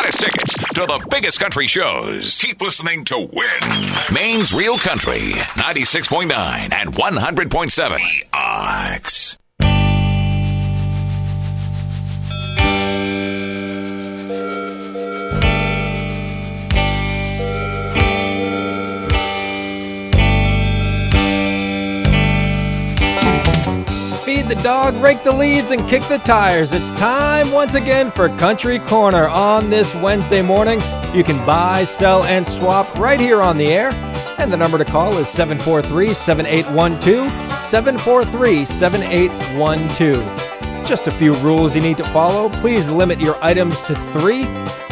Hottest tickets to the biggest country shows. Keep listening to Win. Maine's Real Country, 96.9 and 100.7 Ox. The dog, rake the leaves, and kick the tires. It's time once again for Country Corner on this Wednesday morning. You can buy, sell, and swap right here on the air. And the number to call is 743 7812. 743 7812. Just a few rules you need to follow. Please limit your items to three.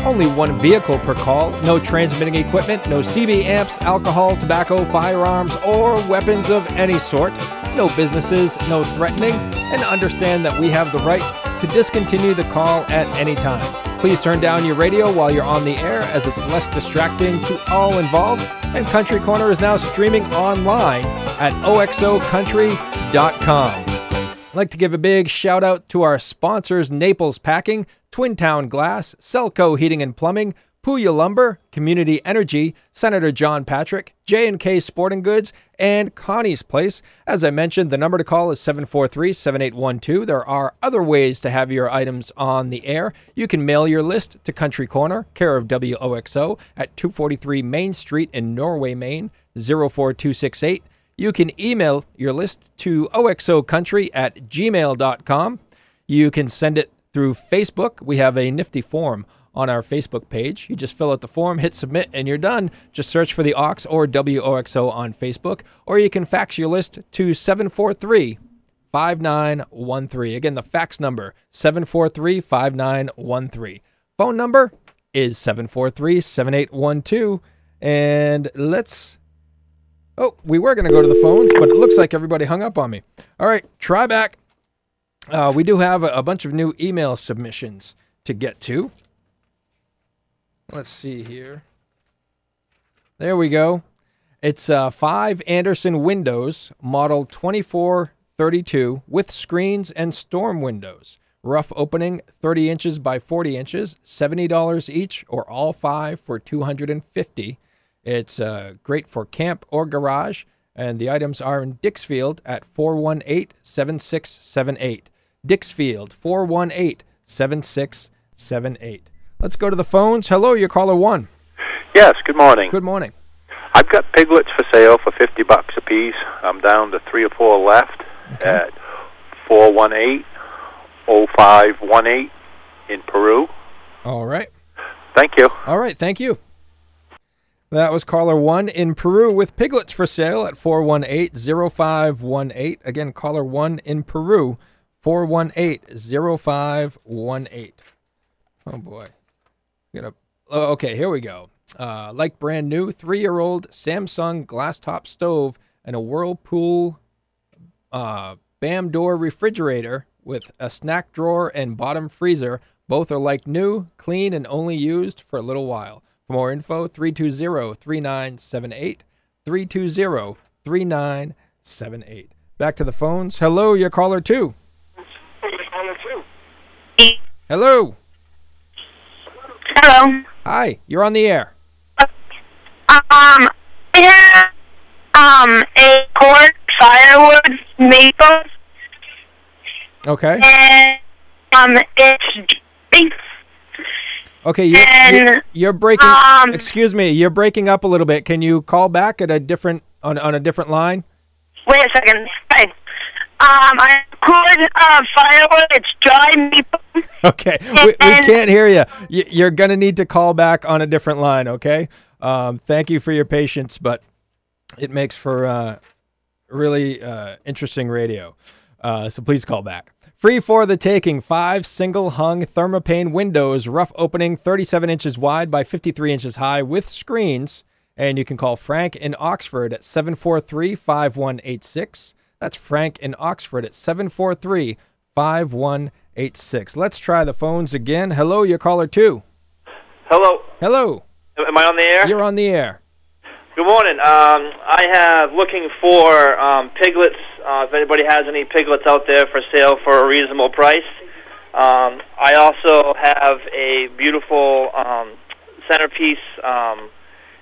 Only one vehicle per call. No transmitting equipment, no CB amps, alcohol, tobacco, firearms, or weapons of any sort. No businesses, no threatening, and understand that we have the right to discontinue the call at any time. Please turn down your radio while you're on the air as it's less distracting to all involved. And Country Corner is now streaming online at oxocountry.com. I'd like to give a big shout out to our sponsors Naples Packing, Twin Town Glass, Selco Heating and Plumbing, Puya Lumber, Community Energy, Senator John Patrick, J&K Sporting Goods, and Connie's Place. As I mentioned, the number to call is 743-7812. There are other ways to have your items on the air. You can mail your list to Country Corner, care of WOXO, at 243 Main Street in Norway, Maine, 04268. You can email your list to oxocountry at gmail.com. You can send it through Facebook. We have a nifty form on our Facebook page. You just fill out the form, hit submit, and you're done. Just search for the Ox or WOXO on Facebook, or you can fax your list to 743 5913. Again, the fax number 743 5913. Phone number is 743 7812. And let's. Oh, we were going to go to the phones, but it looks like everybody hung up on me. All right, try back. Uh, we do have a, a bunch of new email submissions to get to. Let's see here. There we go. It's uh, five Andersen windows, model 2432, with screens and storm windows. Rough opening 30 inches by 40 inches, $70 each, or all five for 250 It's uh, great for camp or garage, and the items are in Dixfield at 418 7678. Dixfield 418 7678. Let's go to the phones. Hello, your caller one. Yes, good morning. Good morning. I've got piglets for sale for 50 bucks a piece. I'm down to three or four left Okay. at 418 0518 in Peru. All right. Thank you. All right. Thank you. That was caller one in Peru with piglets for sale at 418 0518. Again, caller one in Peru, 418 0518. Oh, boy. Gonna, oh, okay, here we go. Uh, like brand new, three year old Samsung glass top stove and a Whirlpool uh, BAM door refrigerator with a snack drawer and bottom freezer. Both are like new, clean, and only used for a little while. For more info, 320 3978. 320 3978. Back to the phones. Hello, your caller two. Hello. Hello. Hi, you're on the air. Um, yeah, um, a cord firewood maple, Okay. and um, it's. Okay, you're, you're, And, you're breaking. um, excuse me, you're breaking up a little bit. Can you call back at a different on on a different line? Wait a second. Um, I cord uh, firewood. It's dry maple. Okay, we, we can't hear you. Y- You're gonna need to call back on a different line. Okay. Um, thank you for your patience, but it makes for uh, really uh, interesting radio. Uh, so please call back. Free for the taking. Five single hung thermopane windows, rough opening, 37 inches wide by 53 inches high with screens. And you can call Frank in Oxford at 743 5186. That's Frank in Oxford at 743 5186. Let's try the phones again. Hello, your caller two. Hello. Hello, Am I on the air? you're on the air. Good morning. Um, I have looking for um, piglets. Uh, if anybody has any piglets out there for sale for a reasonable price. Um, I also have a beautiful um, centerpiece um,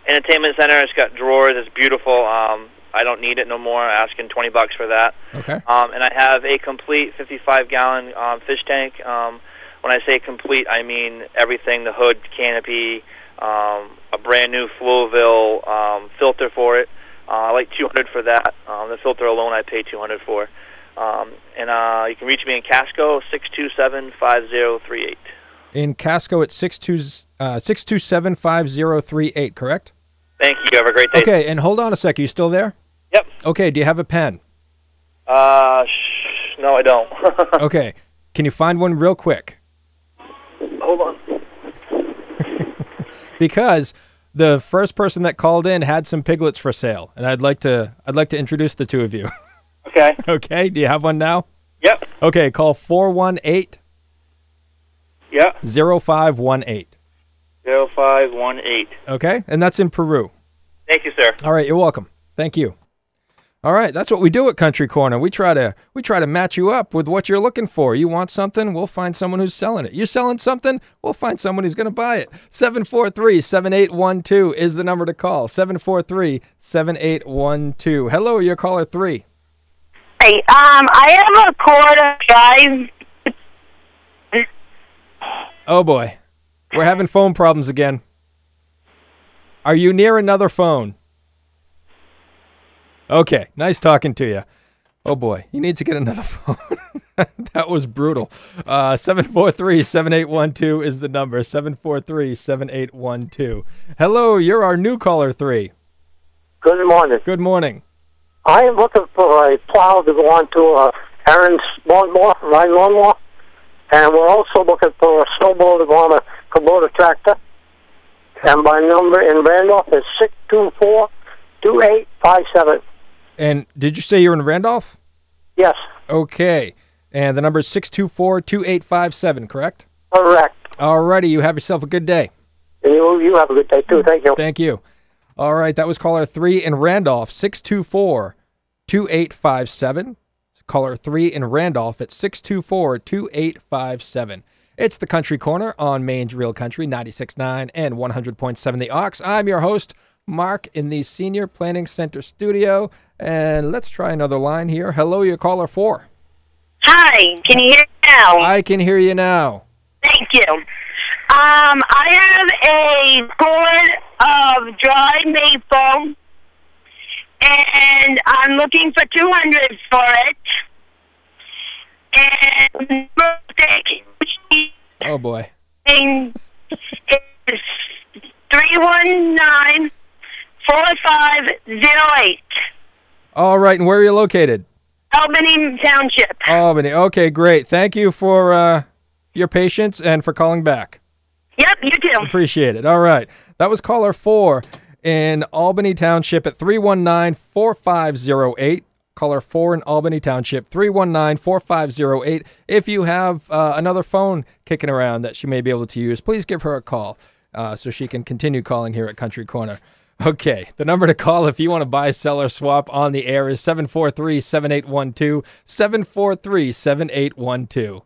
entertainment center. It's got drawers. It's beautiful. Um, I don't need it no more. Asking twenty bucks for that. Okay. Um, and I have a complete 55 gallon um, fish tank. Um, when I say complete, I mean everything: the hood, canopy, um, a brand new Fluval um, filter for it. Uh, I like 200 for that. Um, the filter alone, I pay 200 for. Um, and uh, you can reach me in Casco, 627-5038. In Casco at 62, uh, 627 5038, correct? Thank you. Have a great day. Okay, and hold on a sec. Are you still there? Yep. Okay, do you have a pen? Uh, sh- no, I don't. Okay. Can you find one real quick? Hold on. Because the first person that called in had some piglets for sale, and I'd like to I'd like to introduce the two of you. Okay. okay, do you have one now? Yep. Okay, call 418 Yep. 0518. Zero five one eight. Okay? And that's in Peru. Thank you, sir. All right, you're welcome. Thank you. All right, that's what we do at Country Corner. We try to we try to match you up with what you're looking for. You want something, we'll find someone who's selling it. You're selling something, we'll find someone who's going to buy it. 743-7812 is the number to call. 743-7812. Hello, your caller 3. Hey, um, I have a quarter drive. Oh boy. We're having phone problems again. Are you near another phone? Okay, nice talking to you. Oh boy, you need to get another phone. that was brutal. Uh 743-7812 is the number. 743-7812. Hello, you're our new caller 3. Good morning. Good morning. I am looking for a plow to go on to a Ariens lawnmower, my lawnmower, and we're also looking for a snowball to go on a Kubota tractor. And my number in Randolph is six two four two eight five seven. And did you say you're in Randolph? Yes, Okay. And the number is 624-2857, correct? correct. Alrighty, you have yourself a good day. You, you have a good day too. Thank you. Thank you. All right, that was caller three in Randolph, 624 2857. Caller three in Randolph at 624 2857. It's the Country Corner on Maine's Real Country, 96.9 and 100.7 The Ox. I'm your host, Mark, in the Senior Planning Center studio. And let's try another line here. Hello, your caller four. Hi, can you hear me now? I can hear you now. Thank you. Um, I have a gourd of dried maple, and I'm looking for 200 for it. And Oh, boy. is 319 4508, All right, and where are you located? Albany Township. Albany. Okay, great. Thank you for uh, your patience and for calling back. Yep, you too. Appreciate it. All right. That was caller four in Albany Township at 319 4508. Caller four in Albany Township, 319 4508. If you have uh, another phone kicking around that she may be able to use, please give her a call uh, so she can continue calling here at Country Corner. Okay, the number to call if you want to buy, sell, or swap on the air is 743 7812. 743 7812.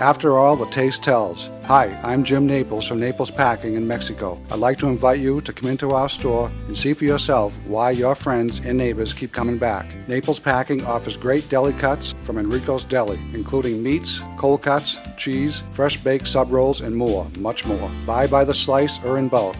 After all, the taste tells. Hi, I'm Jim Naples from Naples Packing in Mexico. I'd like to invite you to come into our store and see for yourself why your friends and neighbors keep coming back. Naples Packing offers great deli cuts from Enrico's Deli, including meats, cold cuts, cheese, fresh baked sub rolls, and more, much more. Buy by the slice or in bulk.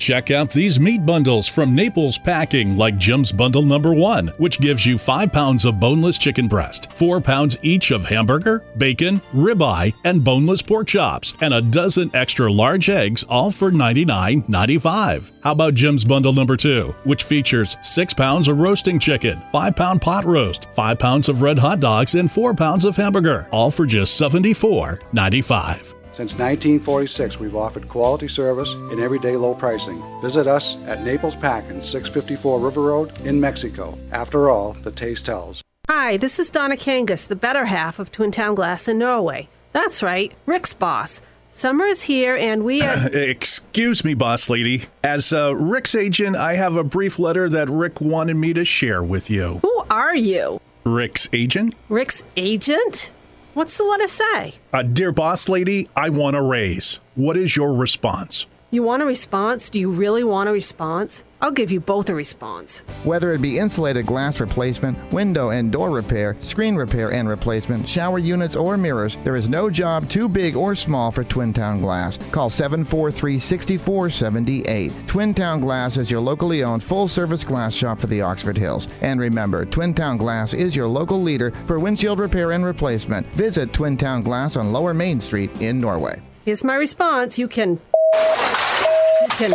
Check out these meat bundles from Naples Packing, like Jim's bundle number one, which gives you five pounds of boneless chicken breast, four pounds each of hamburger, bacon, ribeye, and boneless pork chops, and a dozen extra large eggs, all for $99.95. How about Jim's bundle number two, which features six pounds of roasting chicken, five pound pot roast, five pounds of red hot dogs, and four pounds of hamburger, all for just $74.95. Since 1946, we've offered quality service and everyday low pricing. Visit us at Naples Packing, 654 River Road in Mexico. After all, the taste tells. Hi, this is Donna Kangas, the better half of Twin Town Glass in Norway. That's right, Rick's boss. Summer is here and we are. Excuse me, boss lady. As uh, Rick's agent, I have a brief letter that Rick wanted me to share with you. Who are you? Rick's agent? Rick's agent? What's the letter say? Uh, dear boss lady, I want a raise. What is your response? You want a response? Do you really want a response? I'll give you both a response. Whether it be insulated glass replacement, window and door repair, screen repair and replacement, shower units, or mirrors, there is no job too big or small for Twin Town Glass. Call 743 6478. Twin Town Glass is your locally owned full service glass shop for the Oxford Hills. And remember, Twin Town Glass is your local leader for windshield repair and replacement. Visit Twin Town Glass on Lower Main Street in Norway. Here's my response. You can. You can.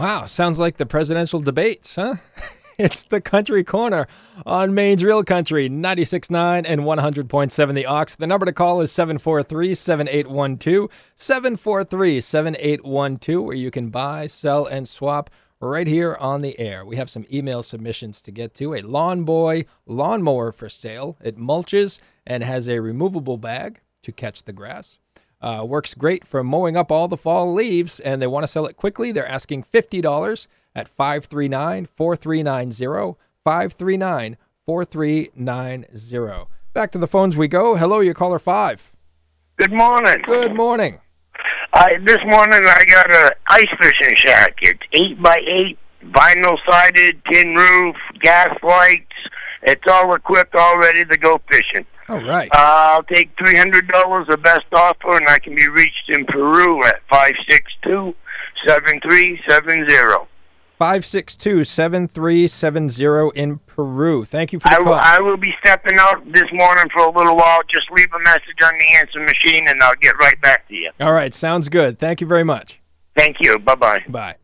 Wow, sounds like the presidential debates, huh? it's the Country Corner on Maine's Real Country, 96.9 and 100.7 The Ox. The number to call is 743 7812, 743 7812, where you can buy, sell, and swap right here on the air. We have some email submissions to get to. A Lawn Boy lawnmower for sale. It mulches and has a removable bag to catch the grass. Uh, works great for mowing up all the fall leaves, and they want to sell it quickly. They're asking $50 at 539 4390. 539 4390. Back to the phones we go. Hello, you caller five. Good morning. Good morning. I this morning I got a ice fishing shack. It's eight by eight, vinyl sided, tin roof, gas lights. It's all equipped, all ready to go fishing. All right. I'll take three hundred dollars, the best offer, and I can be reached in Peru at five six two seven three seven zero. 562 7370 in Peru. Thank you for the I call. will, I will be stepping out this morning for a little while. Just leave a message on the answer machine, and I'll get right back to you. All right, sounds good. Thank you very much. Thank you. Bye bye. Bye.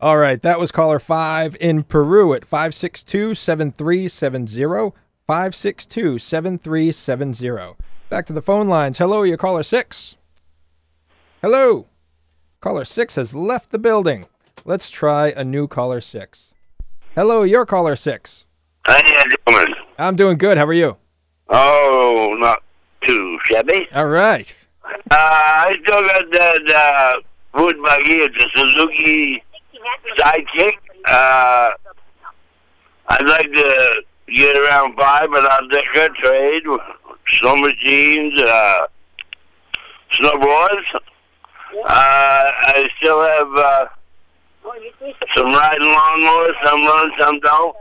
All right, that was caller 5 in Peru at 562 7370. 562 7370. Back to the phone lines. Hello, you caller 6. Hello. Caller 6 has left the building. Let's try a new caller 6. Hello, your caller 6. How you doing? I'm doing good. How are you? Oh, not too shabby. All right. Uh, I still got that uh, wood buggy. It's a Suzuki Sidekick. Uh, I'd like to get around five, but I'll take a trade. Snow machines, uh, snowboards. Uh, I still have uh, some riding lawnmowers. Some run, some don't.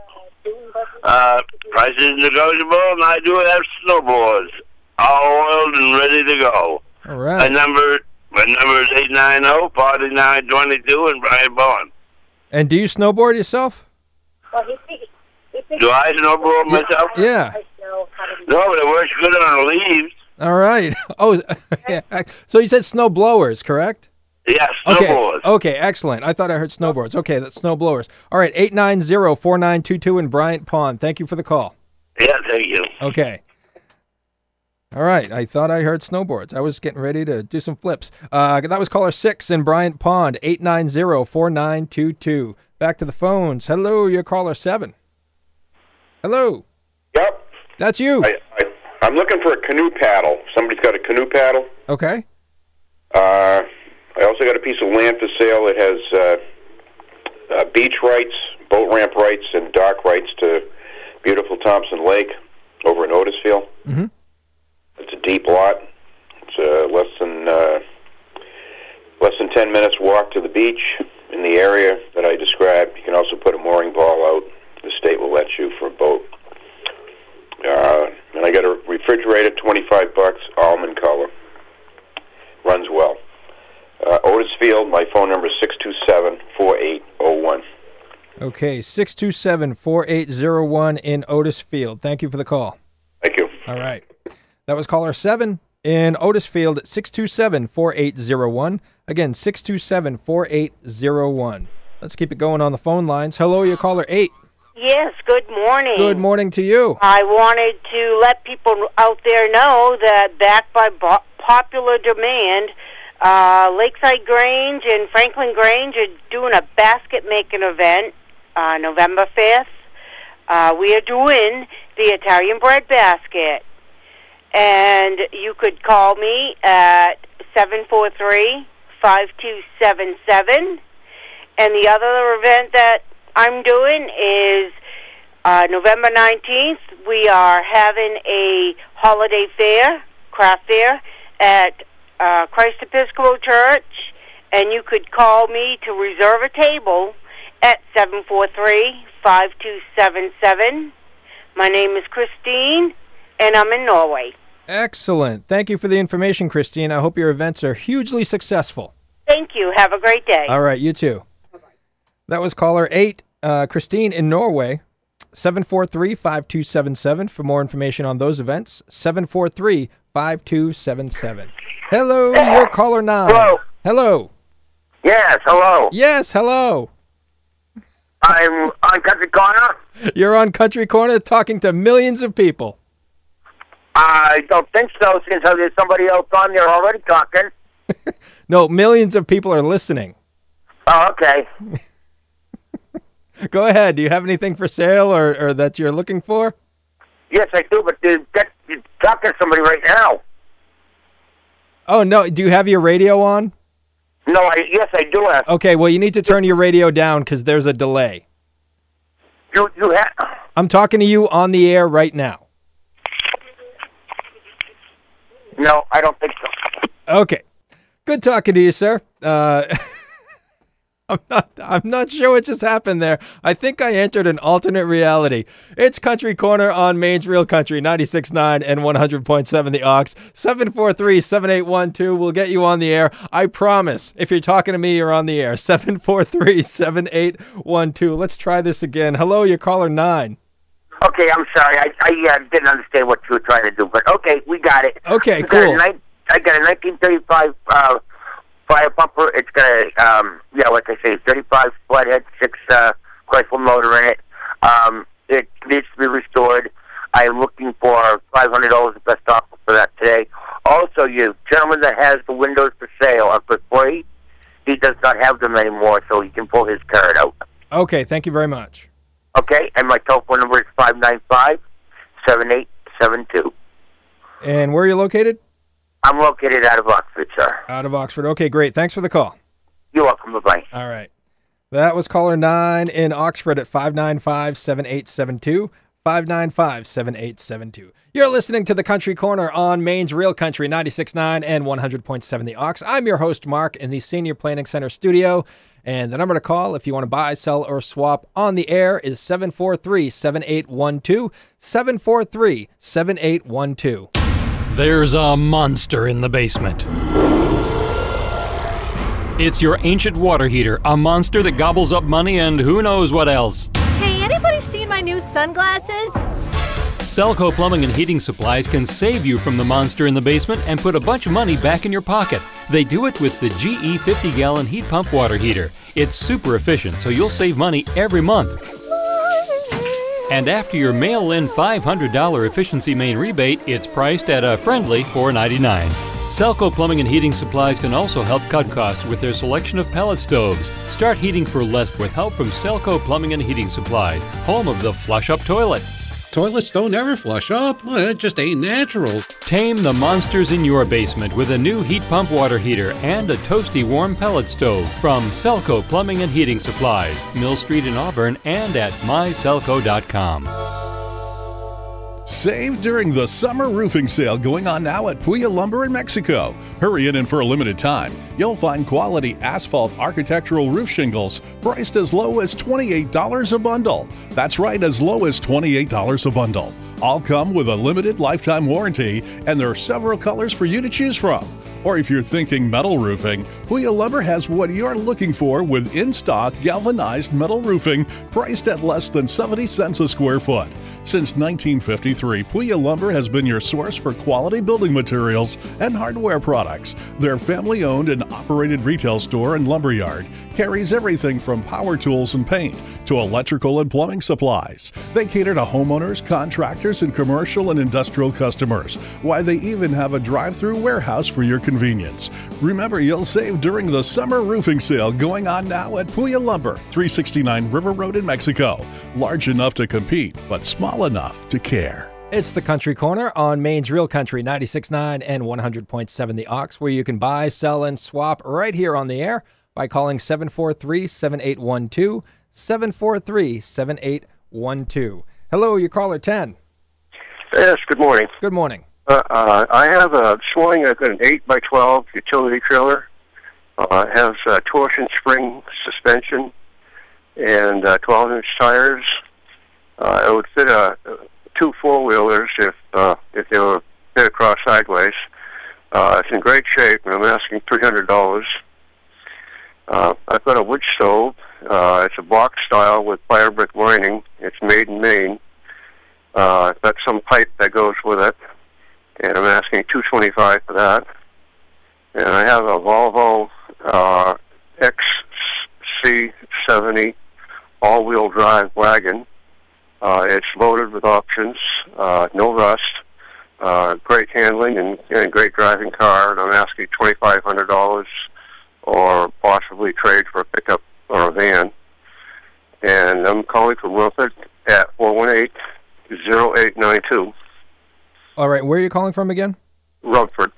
Uh, price is negotiable, and I do have snowboards, all oiled and ready to go. All right. My number, my number is eight nine zero forty nine twenty two, and Bryant Pond. And do you snowboard yourself? Do I snowboard myself? Yeah. No, but it works good on the leaves. All right. Oh, yeah. So you said snow blowers, correct? Yes, Okay. snowboards. Okay, excellent. I thought I heard snowboards. Okay, that's snow blowers. All right, 890-4922 in Bryant Pond. Thank you for the call. Yeah, thank you. Okay. All right, I thought I heard snowboards. I was getting ready to do some flips. Uh, that was caller 6 in Bryant Pond, 890-4922. Back to the phones. Hello, you're caller 7. Hello. Yep. That's you. I, I, I'm looking for a canoe paddle. Somebody's got a canoe paddle. Okay. Uh, I also got a piece of land for sale. It has uh, uh, beach rights, boat ramp rights, and dock rights to beautiful Thompson Lake over in Otisfield. Mhm. It's a deep lot. It's uh, less than uh, less than ten minutes walk to the beach in the area that I described. You can also put a mooring ball out. The state will let you for a boat. Uh, and I got a refrigerator, twenty-five bucks, almond color. Runs well. Uh, Otisfield. My phone number is 627 4801. Okay, 627 4801 in Otisfield. Thank you for the call. Thank you. All right. That was caller 7 in Otis Field at 627 4801. Again, 627 4801. Let's keep it going on the phone lines. Hello, your caller 8. Yes, good morning. Good morning to you. I wanted to let people out there know that backed by bo- popular demand, uh, Lakeside Grange and Franklin Grange are doing a basket making event uh, November 5th. Uh, we are doing the Italian bread basket. And you could call me at 743 5277. And the other event that I'm doing is uh, November 19th. We are having a holiday fair, craft fair, at uh, Christ Episcopal Church. And you could call me to reserve a table at 743 5277. My name is Christine, and I'm in Norway. Excellent. Thank you for the information, Christine. I hope your events are hugely successful. Thank you. Have a great day. All right, you too. That was caller 8, uh, Christine in Norway. 743 5277 for more information on those events. 743 5277. Hello, your caller 9. Hello. Hello. Yes, hello. Yes, hello. I'm on Country Corner. You're on Country Corner talking to millions of people. I don't think so, since there's somebody else on there already talking. No, millions of people are listening. Oh, okay. Go ahead. Do you have anything for sale or, or that you're looking for? Yes, I do, but that, you're talking to somebody right now. Oh, no. Do you have your radio on? No, I yes, I do have. Okay, well, you need to turn your radio down because there's a delay. You you have. I'm talking to you on the air right now. No, I don't think so. Okay. Good talking to you, sir. Uh, I'm not. I'm not sure what just happened there. I think I entered an alternate reality. It's Country Corner on Maine's Real Country, 96.9 and 100.7 The Ox. 743-7812 will get you on the air. I promise. If you're talking to me, you're on the air. 743-7812. Let's try this again. Hello, your caller nine. Okay, I'm sorry. I I uh, didn't understand what you were trying to do, but okay, we got it. Okay, got a cool. I got a 1935 uh, fire pumper. It's got a um, yeah, like I say, 35 flathead, six uh, Chrysler motor in it. Um, it needs to be restored. I'm looking for $500 the best offer for that today. Also, you gentleman that has the windows for sale are for free. He does not have them anymore, so he can pull his card out. Okay, thank you very much. Okay, and my telephone number is five nine five seven eight seven two. And where are you located? I'm located out of Oxford, sir. Out of Oxford. Okay, great. Thanks for the call. You're welcome. Bye bye. All right. That was caller 9 in Oxford at 595 7872. 595 7872. You're listening to the Country Corner on Maine's Real Country 96.9 and 100.7 The Ox. I'm your host, Mark, in the Senior Planning Center studio. And the number to call if you want to buy, sell, or swap on the air is 743 7812. 743 7812. There's a monster in the basement. It's your ancient water heater, a monster that gobbles up money and who knows what else. Hey, anybody seen my new sunglasses? Selco Plumbing and Heating Supplies can save you from the monster in the basement and put a bunch of money back in your pocket. They do it with the GE 50 gallon heat pump water heater. It's super efficient, so you'll save money every month. And after your mail in $500 Efficiency Maine rebate, it's priced at a friendly $4.99. Selco Plumbing and Heating Supplies can also help cut costs with their selection of pellet stoves. Start heating for less with help from Selco Plumbing and Heating Supplies, home of the flush up toilet. Toilets don't ever flush up. It just ain't natural. Tame the monsters in your basement with a new heat pump water heater and a toasty warm pellet stove from Selco Plumbing and Heating Supplies, Mill Street in Auburn, and at myselco.com. Save during the summer roofing sale going on now at Puya Lumber in Mexico. Hurry in and for a limited time. You'll find quality asphalt architectural roof shingles priced as low as $28 a bundle. That's right, as low as $28 a bundle. All come with a limited lifetime warranty, and there are several colors for you to choose from. Or if you're thinking metal roofing, Puya Lumber has what you're looking for with in stock galvanized metal roofing priced at less than 70 cents a square foot. Since 1953, Puya Lumber has been your source for quality building materials and hardware products. Their family owned and operated retail store and lumberyard carries everything from power tools and paint to electrical and plumbing supplies. They cater to homeowners, contractors, and commercial and industrial customers. Why, they even have a drive through warehouse for your convenience. Remember, you'll save during the summer roofing sale going on now at Puya Lumber, 369 River Road in Mexico. Large enough to compete, but small enough to care. It's the Country Corner on Maine's Real Country 96.9 and 100.7 The Ox, where you can buy, sell, and swap right here on the air by calling 743 7812. 743 7812. Hello, your caller 10. Yes, good morning. Good morning. Uh, uh, I have a swing. I've got an 8 by 12 utility trailer. Uh, it has a torsion spring suspension and uh, 12 inch tires. Uh, it would fit a, two four wheelers if uh, if they were fit across sideways. Uh, it's in great shape, and I'm asking three hundred dollars. Uh, I've got a wood stove. Uh, it's a box style with fire brick lining. It's made in Maine. Uh, I've got some pipe that goes with it, and I'm asking two twenty five for that. And I have a Volvo uh, XC70 all-wheel drive wagon. Uh, it's loaded with options, uh, no rust, uh, great handling, and, and great driving car. And I'm asking twenty five hundred dollars, or possibly trade for a pickup or a van. And I'm calling from Wilford at four one eight zero eight nine two. All right, where are you calling from again? Rumford.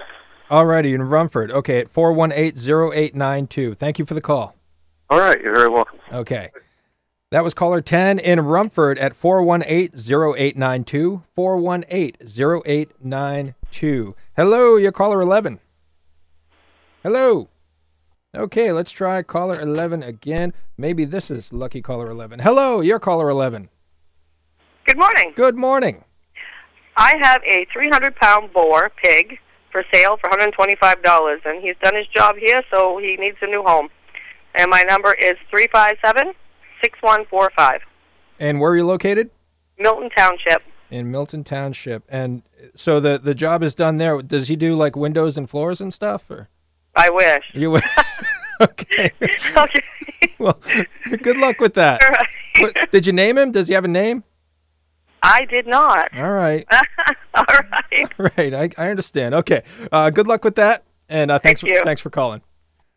Alrighty, in Rumford. Okay, at 418-0892. Thank you for the call. All right, you're very welcome. Okay. That was caller 10 in Rumford at 418-0892. 418-0892. Hello, you're caller 11. Hello. Okay, let's try caller 11 again. Maybe this is lucky caller 11. Hello, you're caller 11. Good morning. Good morning. I have a 300 pound boar pig for sale for $125, and he's done his job here, so he needs a new home. And my number is 357 6145, And where are you located? Milton Township. In Milton Township. And so the the job is done there. Does he do like windows and floors and stuff or I wish. you wish. Okay. okay. Well, good luck with that. All right. What- Did you name him? Does he have a name? I did not. All right. All right. Right, I, I understand. Okay, uh, good luck with that, and uh, thanks Thank for, you. thanks for calling.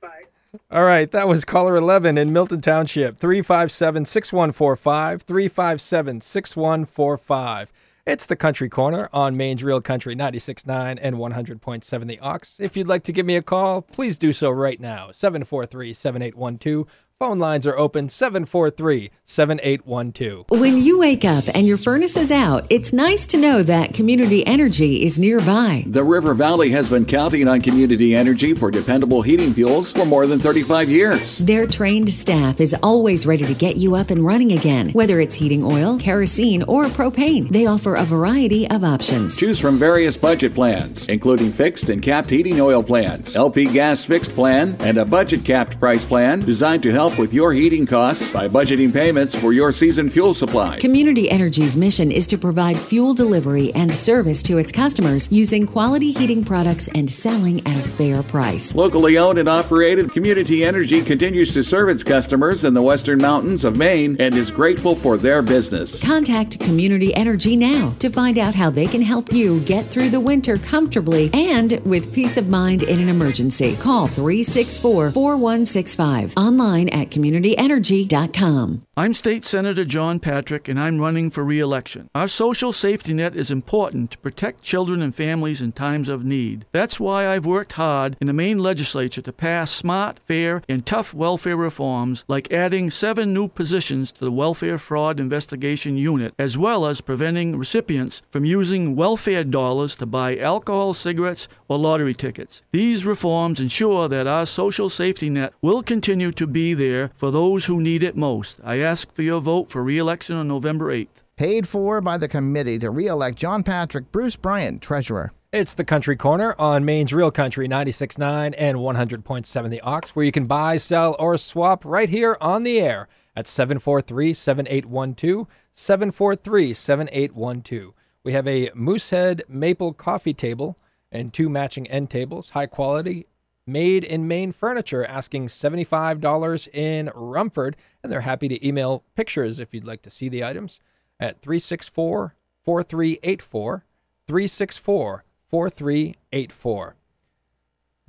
Bye. All right, that was caller 11 in Milton Township, 357-6145, 357-6145. It's the Country Corner on Maine's Real Country 96.9 and 100.7 The Ox. If you'd like to give me a call, please do so right now, 743-7812. Phone lines are open, 743-7812. When you wake up and your furnace is out, it's nice to know that community energy is nearby. The River Valley has been counting on community energy for dependable heating fuels for more than 35 years. Their trained staff is always ready to get you up and running again, whether it's heating oil, kerosene, or propane. They offer a variety of options. Choose from various budget plans, including fixed and capped heating oil plans, LP gas fixed plan, and a budget capped price plan designed to help with your heating costs by budgeting payments for your season fuel supply. Community Energy's mission is to provide fuel delivery and service to its customers using quality heating products and selling at a fair price. Locally owned and operated, Community Energy continues to serve its customers in the western mountains of Maine and is grateful for their business. Contact Community Energy now to find out how they can help you get through the winter comfortably and with peace of mind in an emergency. Call 364 4165 online at communityenergy.com. I'm State Senator John Patrick, and I'm running for re election. Our social safety net is important to protect children and families in times of need. That's why I've worked hard in the Maine legislature to pass smart, fair, and tough welfare reforms like adding seven new positions to the Welfare Fraud Investigation Unit, as well as preventing recipients from using welfare dollars to buy alcohol, cigarettes, or lottery tickets. These reforms ensure that our social safety net will continue to be there for those who need it most. I ask for your vote for re-election on November 8th. Paid for by the committee to re elect John Patrick Bruce Bryant, Treasurer. It's the Country Corner on Maine's Real Country 96.9 and 100.7 The Ox, where you can buy, sell, or swap right here on the air at 743 7812. 743 7812. We have a Moosehead maple coffee table and two matching end tables, high quality, made in Maine furniture, asking $75 in Rumford. And they're happy to email pictures if you'd like to see the items at 364 4384. 364 4384.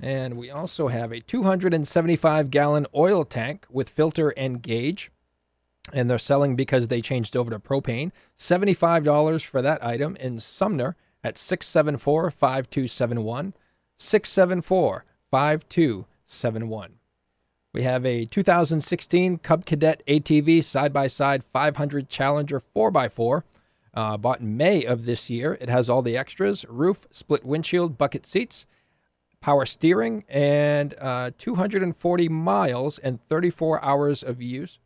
And we also have a 275 gallon oil tank with filter and gauge. And they're selling because they changed over to propane. $75 for that item in Sumner at 674 5271. 674 5271. We have a 2016 Cub Cadet ATV side by side 500 Challenger 4x4 uh, bought in May of this year. It has all the extras roof, split windshield, bucket seats, power steering, and uh, 240 miles and 34 hours of use.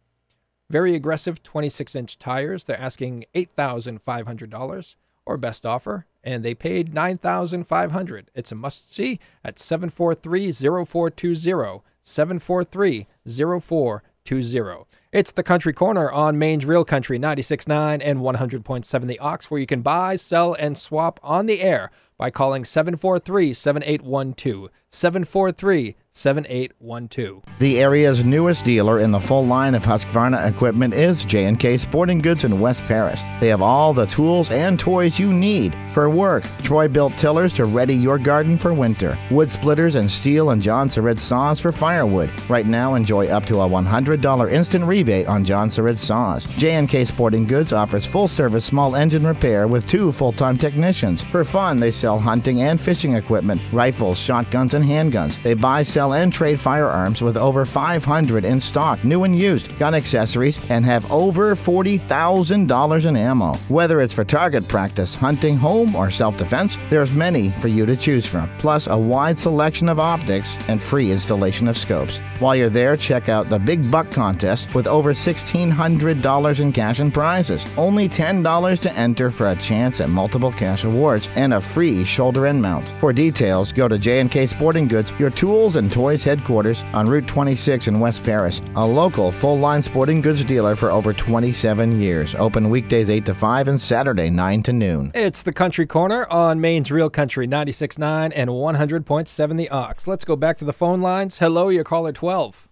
Very aggressive 26 inch tires. They're asking $8,500 or best offer, and they paid 9,500. It's a must see at 743 0420. 743 0420. It's the Country Corner on Maine's Real Country 96.9 and 100.7 The Ox, where you can buy, sell, and swap on the air by calling 743 7812. 743 7812. The area's newest dealer in the full line of Husqvarna equipment is J&K Sporting Goods in West Paris. They have all the tools and toys you need for work. Troy-Bilt tillers to ready your garden for winter. Wood splitters and Stihl and Jonsered saws for firewood. Right now, enjoy up to a $100 instant rebate on Jonsered saws. J&K Sporting Goods offers full-service small engine repair with two full-time technicians. For fun, they sell hunting and fishing equipment, rifles, shotguns, and handguns. They buy, sell, and trade firearms with over 500 in stock, new and used, gun accessories, and have over $40,000 in ammo. Whether it's for target practice, hunting, home, or self defense, there's many for you to choose from, plus a wide selection of optics and free installation of scopes. While you're there, check out the Big Buck Contest with over $1,600 in cash and prizes. Only $10 to enter for a chance at multiple cash awards and a free shoulder end mount. For details, go to J&K Sporting Goods, your tools and toys headquarters on Route 26 in West Paris. A local full-line sporting goods dealer for over 27 years. Open weekdays 8 to 5 and Saturday 9 to noon. It's the Country Corner on Maine's Real Country 96.9 and 100.7 The Ox. Let's go back to the phone lines. Hello, your caller 12.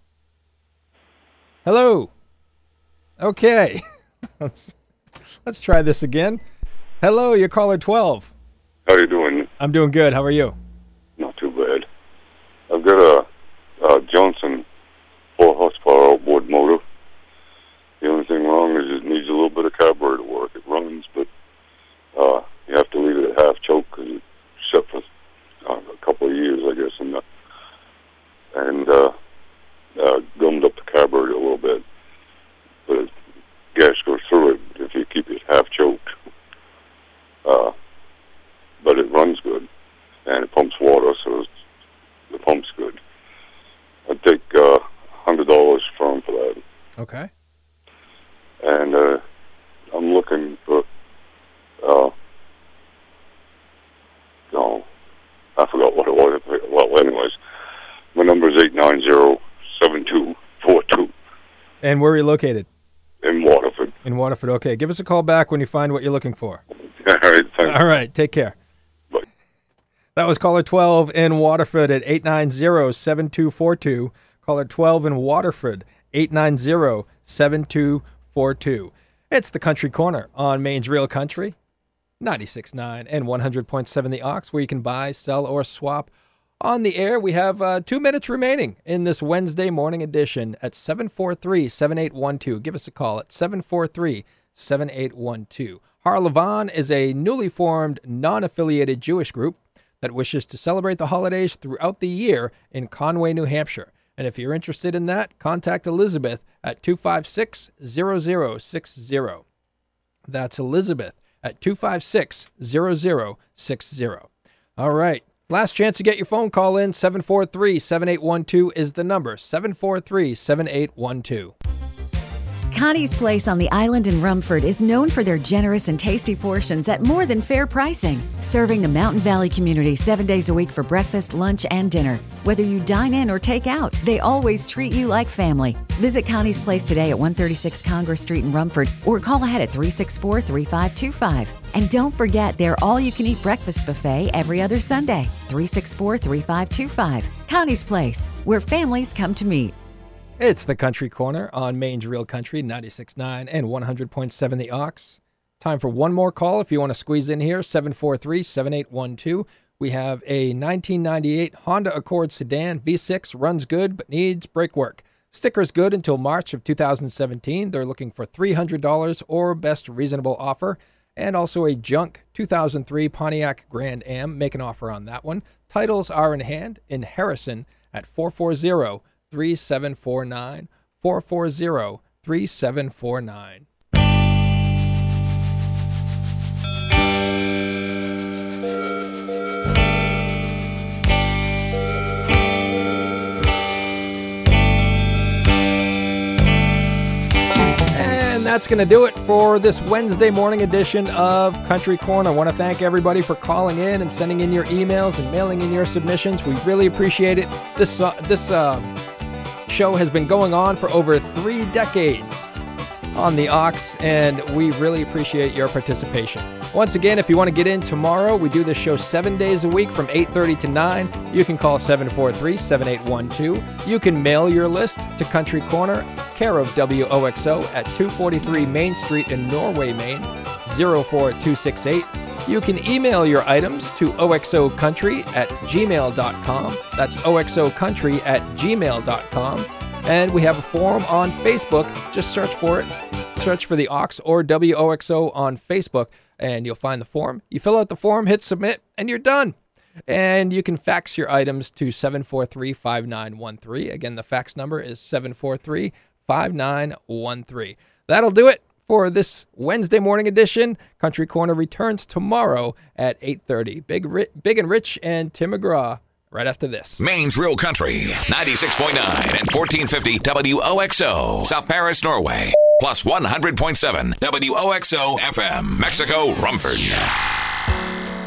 Hello. Okay. let's, try this again. Hello, your caller 12. How are you doing? I'm doing good. How are you? Not too bad. I've got a, a Johnson four horsepower outboard motor. The only thing wrong is it needs a little bit of carburetor work. It runs, but uh, you have to leave it at half choke because it set for uh, a couple of years, I guess, and the, and uh, uh, gummed up the carburetor a little bit. But gas goes through it if you keep it half choked. Uh, but it runs good, and it pumps water, so it's, the pump's good. I'd take uh, hundred dollars from for that, Okay. and uh, I'm looking for. Uh, no, I forgot what it was. Well, anyways, my number is eight nine zero seven two four two And where are you located? in Waterford. In Waterford. Okay. Give us a call back when you find what you're looking for. All right, thanks. All right. Take care. That was caller 12 in Waterford at 890 7242. Caller 12 in Waterford, 890 7242. It's the Country Corner on Maine's Real Country, 96.9 and 100.7 The Ox, where you can buy, sell, or swap on the air. We have uh, two minutes remaining in this Wednesday morning edition at 743 7812. Give us a call at 743 7812. Har Levan is a newly formed, non affiliated Jewish group that wishes to celebrate the holidays throughout the year in Conway, New Hampshire. And if you're interested in that, contact Elizabeth at 256 0060. That's Elizabeth at 256 0060. All right. Last chance to get your phone call in 743 7812 is the number 743 7812. Connie's Place on the island in Rumford is known for their generous and tasty portions at more than fair pricing, serving the Mountain Valley community seven days a week for breakfast, lunch, and dinner. Whether you dine in or take out, they always treat you like family. Visit Connie's Place today at 136 Congress Street in Rumford or call ahead at 364 3525. And don't forget their all you can eat breakfast buffet every other Sunday. 364 3525. Connie's Place, where families come to meet. It's the Country Corner on Maine's Real Country 96.9 and 100.7 The Ox. Time for one more call if you want to squeeze in here 743 7812. We have a 1998 Honda Accord sedan V6, runs good but needs brake work. Sticker's good until March of 2017. They're looking for $300 or best reasonable offer. And also a junk 2003 Pontiac Grand Am. Make an offer on that one. Titles are in hand in Harrison at 440 3749 440 3749. And that's going to do it for this Wednesday morning edition of Country Corner. I want to thank everybody for calling in and sending in your emails and mailing in your submissions. We really appreciate it. This uh, this uh, show has been going on for over three decades on the Ox, and we really appreciate your participation. Once again, if you want to get in tomorrow, we do this show seven days a week from 8.30 to 9. You can call 743-7812. You can mail your list to Country Corner, care of WOXO at 243 Main Street in Norway, Maine, 04268. You can email your items to oxocountry at gmail.com. That's oxocountry at gmail.com. And we have a forum on Facebook. Just search for it. Search for the Ox or WOXO on Facebook, and you'll find the form. You fill out the form, hit submit, and you're done. And you can fax your items to 743 5913. Again, the fax number is 743 5913. That'll do it for this Wednesday morning edition. Country Corner returns tomorrow at 8:30. Big, Big and Rich and Tim McGraw right after this. Maine's Real Country, 96.9 and 1450 WOXO, South Paris, Norway. Plus 100.7 WOXO FM, Mexico, Rumford.